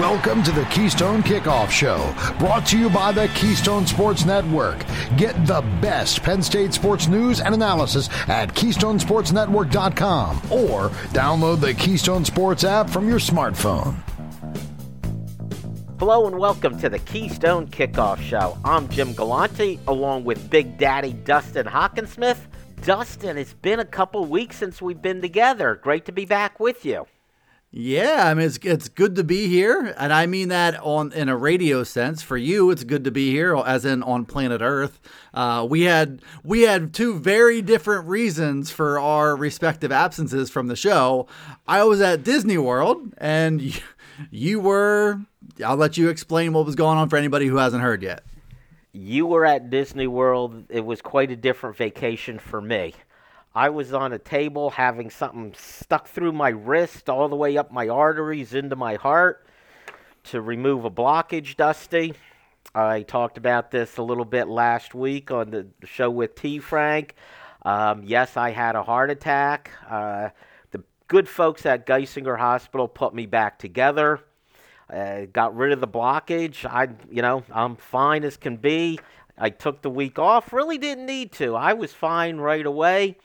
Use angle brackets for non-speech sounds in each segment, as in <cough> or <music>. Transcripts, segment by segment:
Welcome to the Keystone Kickoff Show, brought to you by the Keystone Sports Network. Get the best Penn State sports news and analysis at KeystonesportsNetwork.com or download the Keystone Sports app from your smartphone. Hello and welcome to the Keystone Kickoff Show. I'm Jim Galante along with Big Daddy Dustin Hockensmith. Dustin, it's been a couple weeks since we've been together. Great to be back with you. Yeah, I mean it's it's good to be here, and I mean that on in a radio sense. For you, it's good to be here, as in on planet Earth. Uh, we had we had two very different reasons for our respective absences from the show. I was at Disney World, and you, <laughs> you were. I'll let you explain what was going on for anybody who hasn't heard yet. You were at Disney World. It was quite a different vacation for me. I was on a table having something stuck through my wrist all the way up my arteries into my heart to remove a blockage, Dusty. I talked about this a little bit last week on the show with T. Frank. Um, yes, I had a heart attack. Uh, the good folks at Geisinger Hospital put me back together. Uh, got rid of the blockage. I, you know, I'm fine as can be. I took the week off. Really didn't need to. I was fine right away.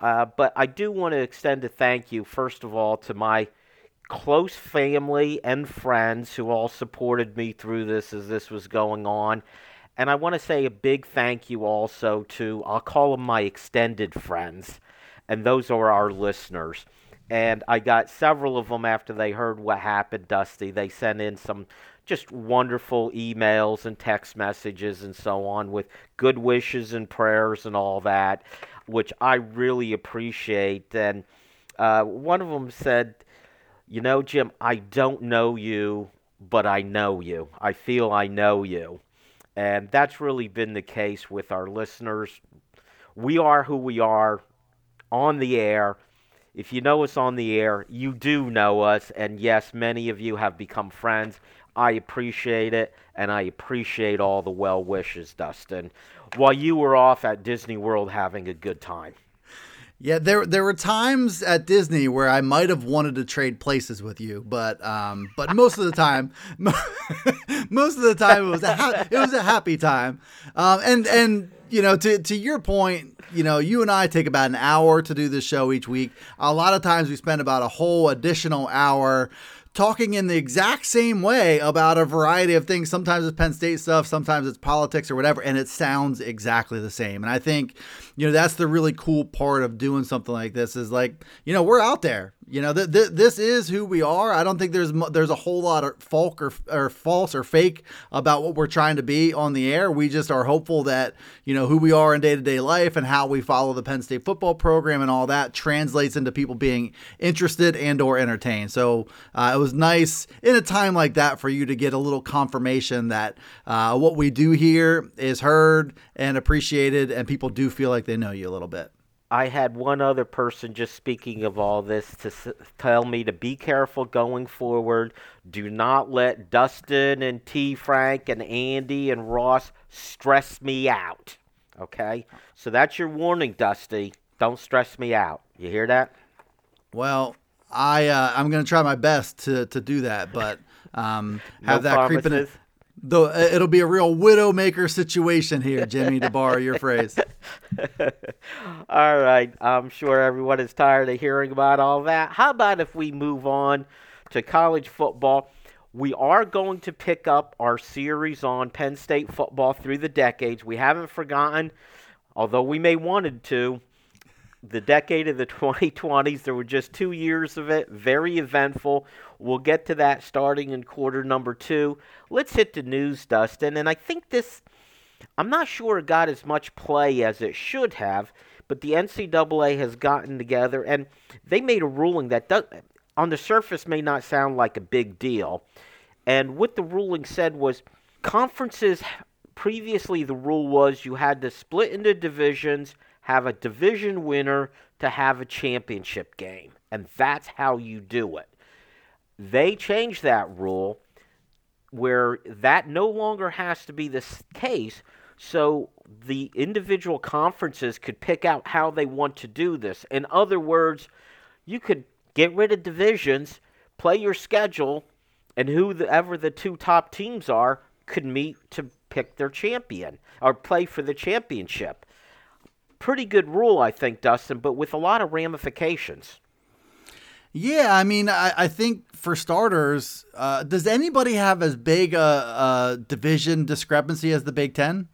Uh, but I do want to extend a thank you, first of all, to my close family and friends who all supported me through this as this was going on. And I want to say a big thank you also to, I'll call them my extended friends, and those are our listeners. And I got several of them after they heard what happened, Dusty. They sent in some just wonderful emails and text messages and so on with good wishes and prayers and all that which I really appreciate. And uh, one of them said, You know, Jim, I don't know you, but I know you. I feel I know you. And that's really been the case with our listeners. We are who we are on the air. If you know us on the air, you do know us. And yes, many of you have become friends. I appreciate it, and I appreciate all the well wishes, Dustin while you were off at Disney World having a good time. Yeah, there there were times at Disney where I might have wanted to trade places with you, but um, but most of the time, <laughs> most of the time it was a ha- it was a happy time, um, and and you know to to your point, you know you and I take about an hour to do this show each week. A lot of times we spend about a whole additional hour talking in the exact same way about a variety of things. Sometimes it's Penn State stuff, sometimes it's politics or whatever, and it sounds exactly the same. And I think, you know, that's the really cool part of doing something like this is like, you know, we're out there. You know, th- th- this is who we are. I don't think there's there's a whole lot of folk or, or false or fake about what we're trying to be on the air. We just are hopeful that you know who we are in day to day life and how we follow the Penn State football program and all that translates into people being interested and or entertained. So uh, it was nice in a time like that for you to get a little confirmation that uh, what we do here is heard and appreciated, and people do feel like they know you a little bit. I had one other person just speaking of all this to s- tell me to be careful going forward. Do not let Dustin and T. Frank and Andy and Ross stress me out. Okay? So that's your warning, Dusty. Don't stress me out. You hear that? Well, I uh, I'm gonna try my best to to do that, but um, <laughs> have no that creeping Though uh, it'll be a real widowmaker situation here, Jimmy, to borrow your phrase. <laughs> all right. I'm sure everyone is tired of hearing about all that. How about if we move on to college football? We are going to pick up our series on Penn State football through the decades. We haven't forgotten, although we may wanted to, the decade of the <laughs> 2020s. There were just two years of it, very eventful. We'll get to that starting in quarter number two. Let's hit the news, Dustin. And I think this, I'm not sure it got as much play as it should have, but the NCAA has gotten together and they made a ruling that does, on the surface may not sound like a big deal. And what the ruling said was conferences, previously the rule was you had to split into divisions have a division winner to have a championship game. And that's how you do it. They changed that rule where that no longer has to be the case. So the individual conferences could pick out how they want to do this. In other words, you could get rid of divisions, play your schedule, and whoever the two top teams are could meet to pick their champion or play for the championship. Pretty good rule, I think, Dustin, but with a lot of ramifications. Yeah, I mean, I, I think for starters, uh, does anybody have as big a, a, division discrepancy as the Big Ten?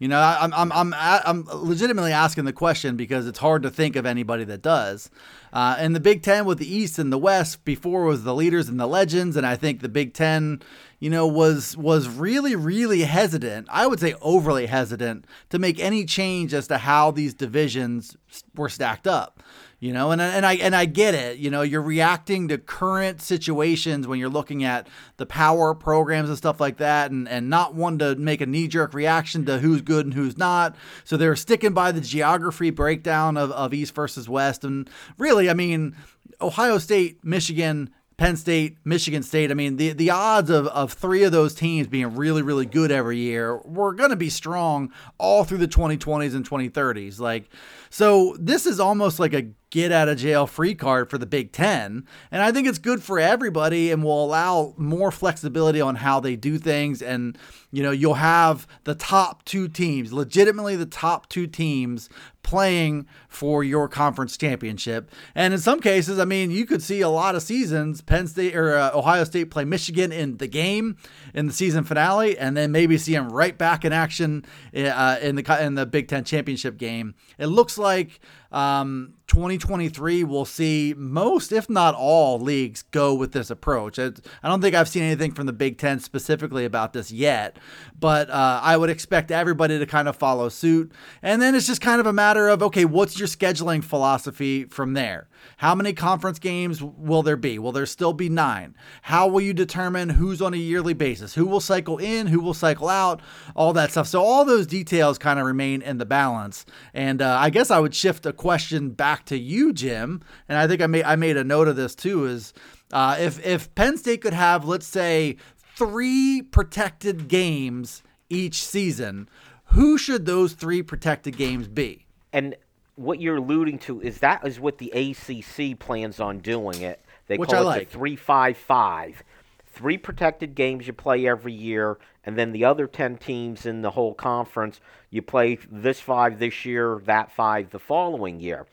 You know, I'm I'm I'm I'm legitimately asking the question because it's hard to think of anybody that does. Uh, and the Big Ten with the East and the West before was the leaders and the legends, and I think the Big Ten, you know, was was really really hesitant. I would say overly hesitant to make any change as to how these divisions were stacked up you know and, and i and i get it you know you're reacting to current situations when you're looking at the power programs and stuff like that and and not one to make a knee-jerk reaction to who's good and who's not so they're sticking by the geography breakdown of, of east versus west and really i mean ohio state michigan Penn State, Michigan State. I mean, the, the odds of, of three of those teams being really, really good every year were going to be strong all through the 2020s and 2030s. Like, so this is almost like a get out of jail free card for the Big Ten. And I think it's good for everybody and will allow more flexibility on how they do things. And, you know, you'll have the top two teams, legitimately the top two teams playing for your conference championship. And in some cases, I mean, you could see a lot of seasons Penn State or uh, Ohio State play Michigan in the game in the season finale, and then maybe see them right back in action uh, in the in the Big Ten championship game. It looks like um, 2023 we'll see most, if not all, leagues go with this approach. I, I don't think I've seen anything from the Big Ten specifically about this yet, but uh, I would expect everybody to kind of follow suit. And then it's just kind of a matter of okay, what's your scheduling philosophy from there? How many conference games will there be? Will there still be nine? How will you determine who's on a yearly basis? Who will cycle in? Who will cycle out? All that stuff. So all those details kind of remain in the balance. And uh, I guess I would shift a question back to you, Jim. And I think I made I made a note of this too. Is uh, if if Penn State could have, let's say, three protected games each season, who should those three protected games be? And what you're alluding to is that is what the ACC plans on doing it. They Which call I it like. the three five five. Three protected games you play every year, and then the other ten teams in the whole conference you play this five this year, that five the following year,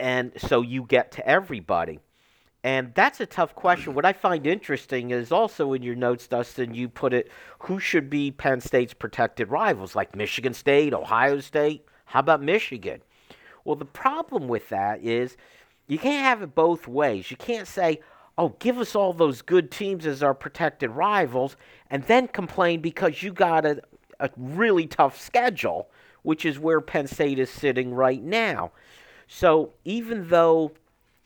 and so you get to everybody. And that's a tough question. What I find interesting is also in your notes, Dustin, you put it who should be Penn State's protected rivals, like Michigan State, Ohio State. How about Michigan? Well, the problem with that is you can't have it both ways. You can't say, oh, give us all those good teams as our protected rivals, and then complain because you got a, a really tough schedule, which is where Penn State is sitting right now. So even though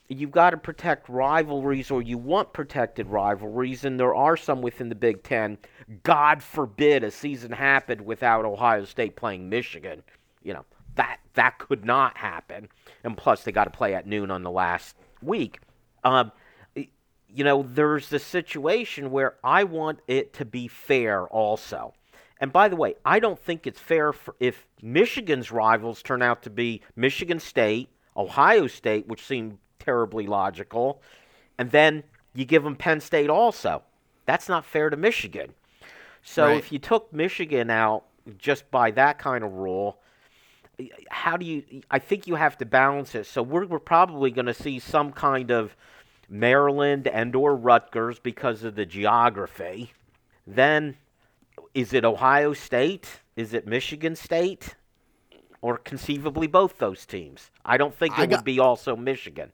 you've got to protect rivalries or you want protected rivalries, and there are some within the Big Ten, God forbid a season happened without Ohio State playing Michigan. You know, that that could not happen. And plus, they got to play at noon on the last week. Um, you know, there's this situation where I want it to be fair also. And by the way, I don't think it's fair if Michigan's rivals turn out to be Michigan State, Ohio State, which seem terribly logical, and then you give them Penn State also. That's not fair to Michigan. So Right. if you took Michigan out just by that kind of rule, how do you i think you have to balance it. So we're, we're probably going to see some kind of maryland and or rutgers because of the geography. Then is it ohio state? Is it michigan state? Or conceivably both those teams? I don't think I it got- would be also michigan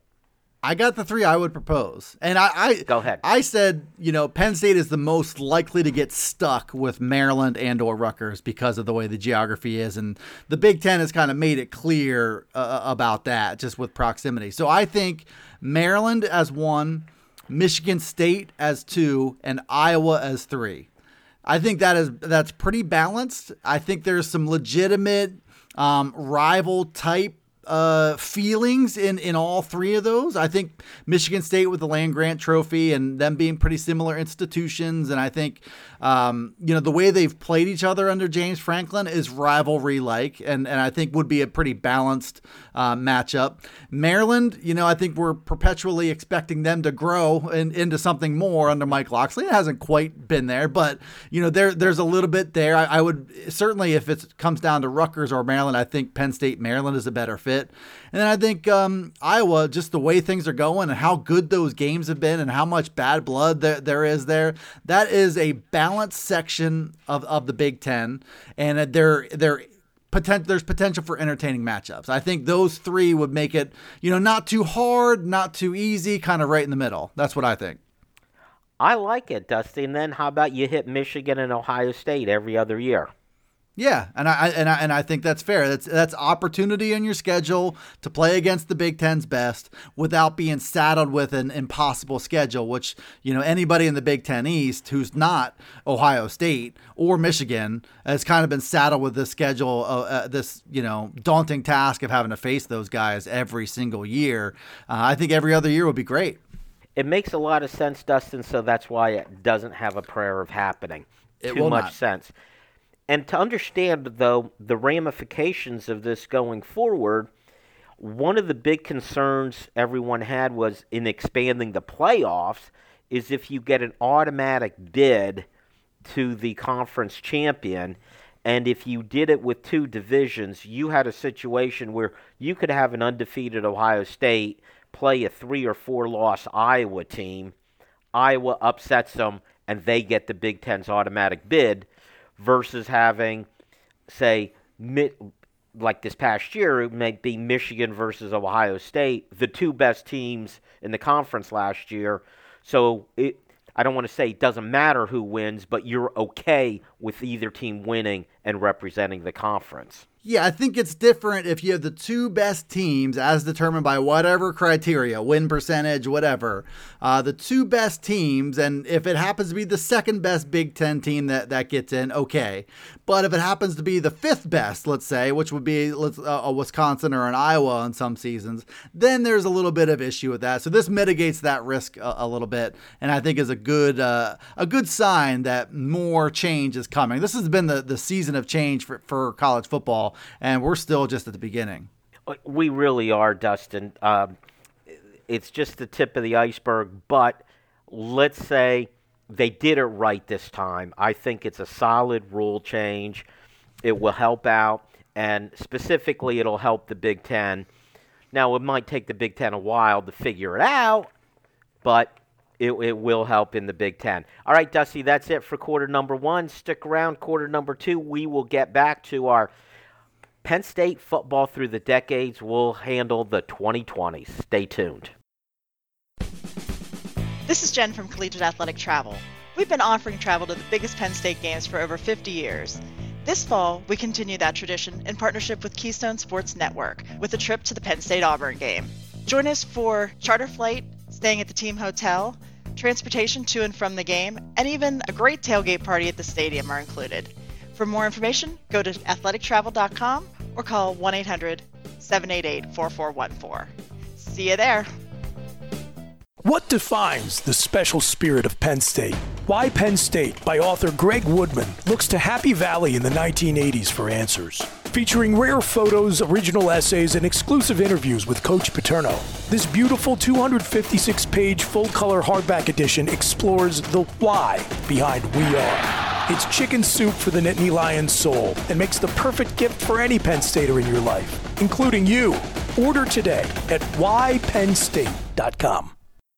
I got the three I would propose, and I, I Go ahead. I said you know Penn State is the most likely to get stuck with Maryland and or Rutgers because of the way the geography is, and the Big Ten has kind of made it clear uh, about that just with proximity. So I think Maryland as one, Michigan State as two, and Iowa as three. I think that is that's pretty balanced. I think there's some legitimate um, rival type uh, feelings in in all three of those. I think Michigan State with the land grant trophy and them being pretty similar institutions, and I think um, you know the way they've played each other under James Franklin is rivalry like, and and I think would be a pretty balanced uh, matchup. Maryland, you know, I think we're perpetually expecting them to grow in, into something more under Mike Locksley. It hasn't quite been there, but you know there there's a little bit there. I, I would certainly if it comes down to Rutgers or Maryland, I think Penn State Maryland is a better fit. And then I think um, Iowa, just the way things are going and how good those games have been and how much bad blood there, there is there, that is a balanced section of, of the Big Ten. And they're, they're, Potent, there's potential for entertaining matchups. I think those three would make it, you know, not too hard, not too easy, kind of right in the middle. That's what I think. I like it, Dusty. And then how about you hit Michigan and Ohio State every other year? Yeah, and I and I and I think that's fair. That's that's opportunity in your schedule to play against the Big Ten's best without being saddled with an impossible schedule. Which you know anybody in the Big Ten East who's not Ohio State or Michigan has kind of been saddled with this schedule, uh, uh, this you know daunting task of having to face those guys every single year. Uh, I think every other year would be great. It makes a lot of sense, Dustin. So that's why it doesn't have a prayer of happening. It Too much not. sense. And to understand, though, the ramifications of this going forward, one of the big concerns everyone had was in expanding the playoffs is if you get an automatic bid to the conference champion. And if you did it with two divisions, you had a situation where you could have an undefeated Ohio State play a three or four loss Iowa team. Iowa upsets them, and they get the Big Ten's automatic bid versus having, say, like this past year, it might be Michigan versus Ohio State, the two best teams in the conference last year. So it, I don't want to say it doesn't matter who wins, but you're okay with either team winning and representing the conference. Yeah, I think it's different if you have the two best teams, as determined by whatever criteria, win percentage, whatever. Uh, the two best teams, and if it happens to be the second best Big Ten team that, that gets in, okay. But if it happens to be the fifth best, let's say, which would be let's, uh, a Wisconsin or an Iowa in some seasons, then there's a little bit of issue with that. So this mitigates that risk a, a little bit, and I think is a good uh, a good sign that more change is coming. This has been the, the season of change for, for college football and we're still just at the beginning. We really are, Dustin. Um, it's just the tip of the iceberg, but let's say they did it right this time. I think it's a solid rule change. It will help out, and specifically, it'll help the Big Ten. Now, it might take the Big Ten a while to figure it out, but it, it will help in the Big Ten. All right, Dusty, that's it for quarter number one. Stick around, quarter number two. We will get back to our Penn State football through the decades will handle the 2020s. Stay tuned. This is Jen from Collegiate Athletic Travel. We've been offering travel to the biggest Penn State games for over 50 years. This fall, we continue that tradition in partnership with Keystone Sports Network with a trip to the Penn State Auburn game. Join us for charter flight, staying at the team hotel, transportation to and from the game, and even a great tailgate party at the stadium are included. For more information, go to athletictravel.com or call 1 800 788 4414. See you there. What defines the special spirit of Penn State? Why Penn State by author Greg Woodman looks to Happy Valley in the 1980s for answers. Featuring rare photos, original essays, and exclusive interviews with Coach Paterno. This beautiful 256 page full color hardback edition explores the why behind We Are. It's chicken soup for the Nittany Lions soul and makes the perfect gift for any Penn Stater in your life, including you. Order today at ypennstate.com.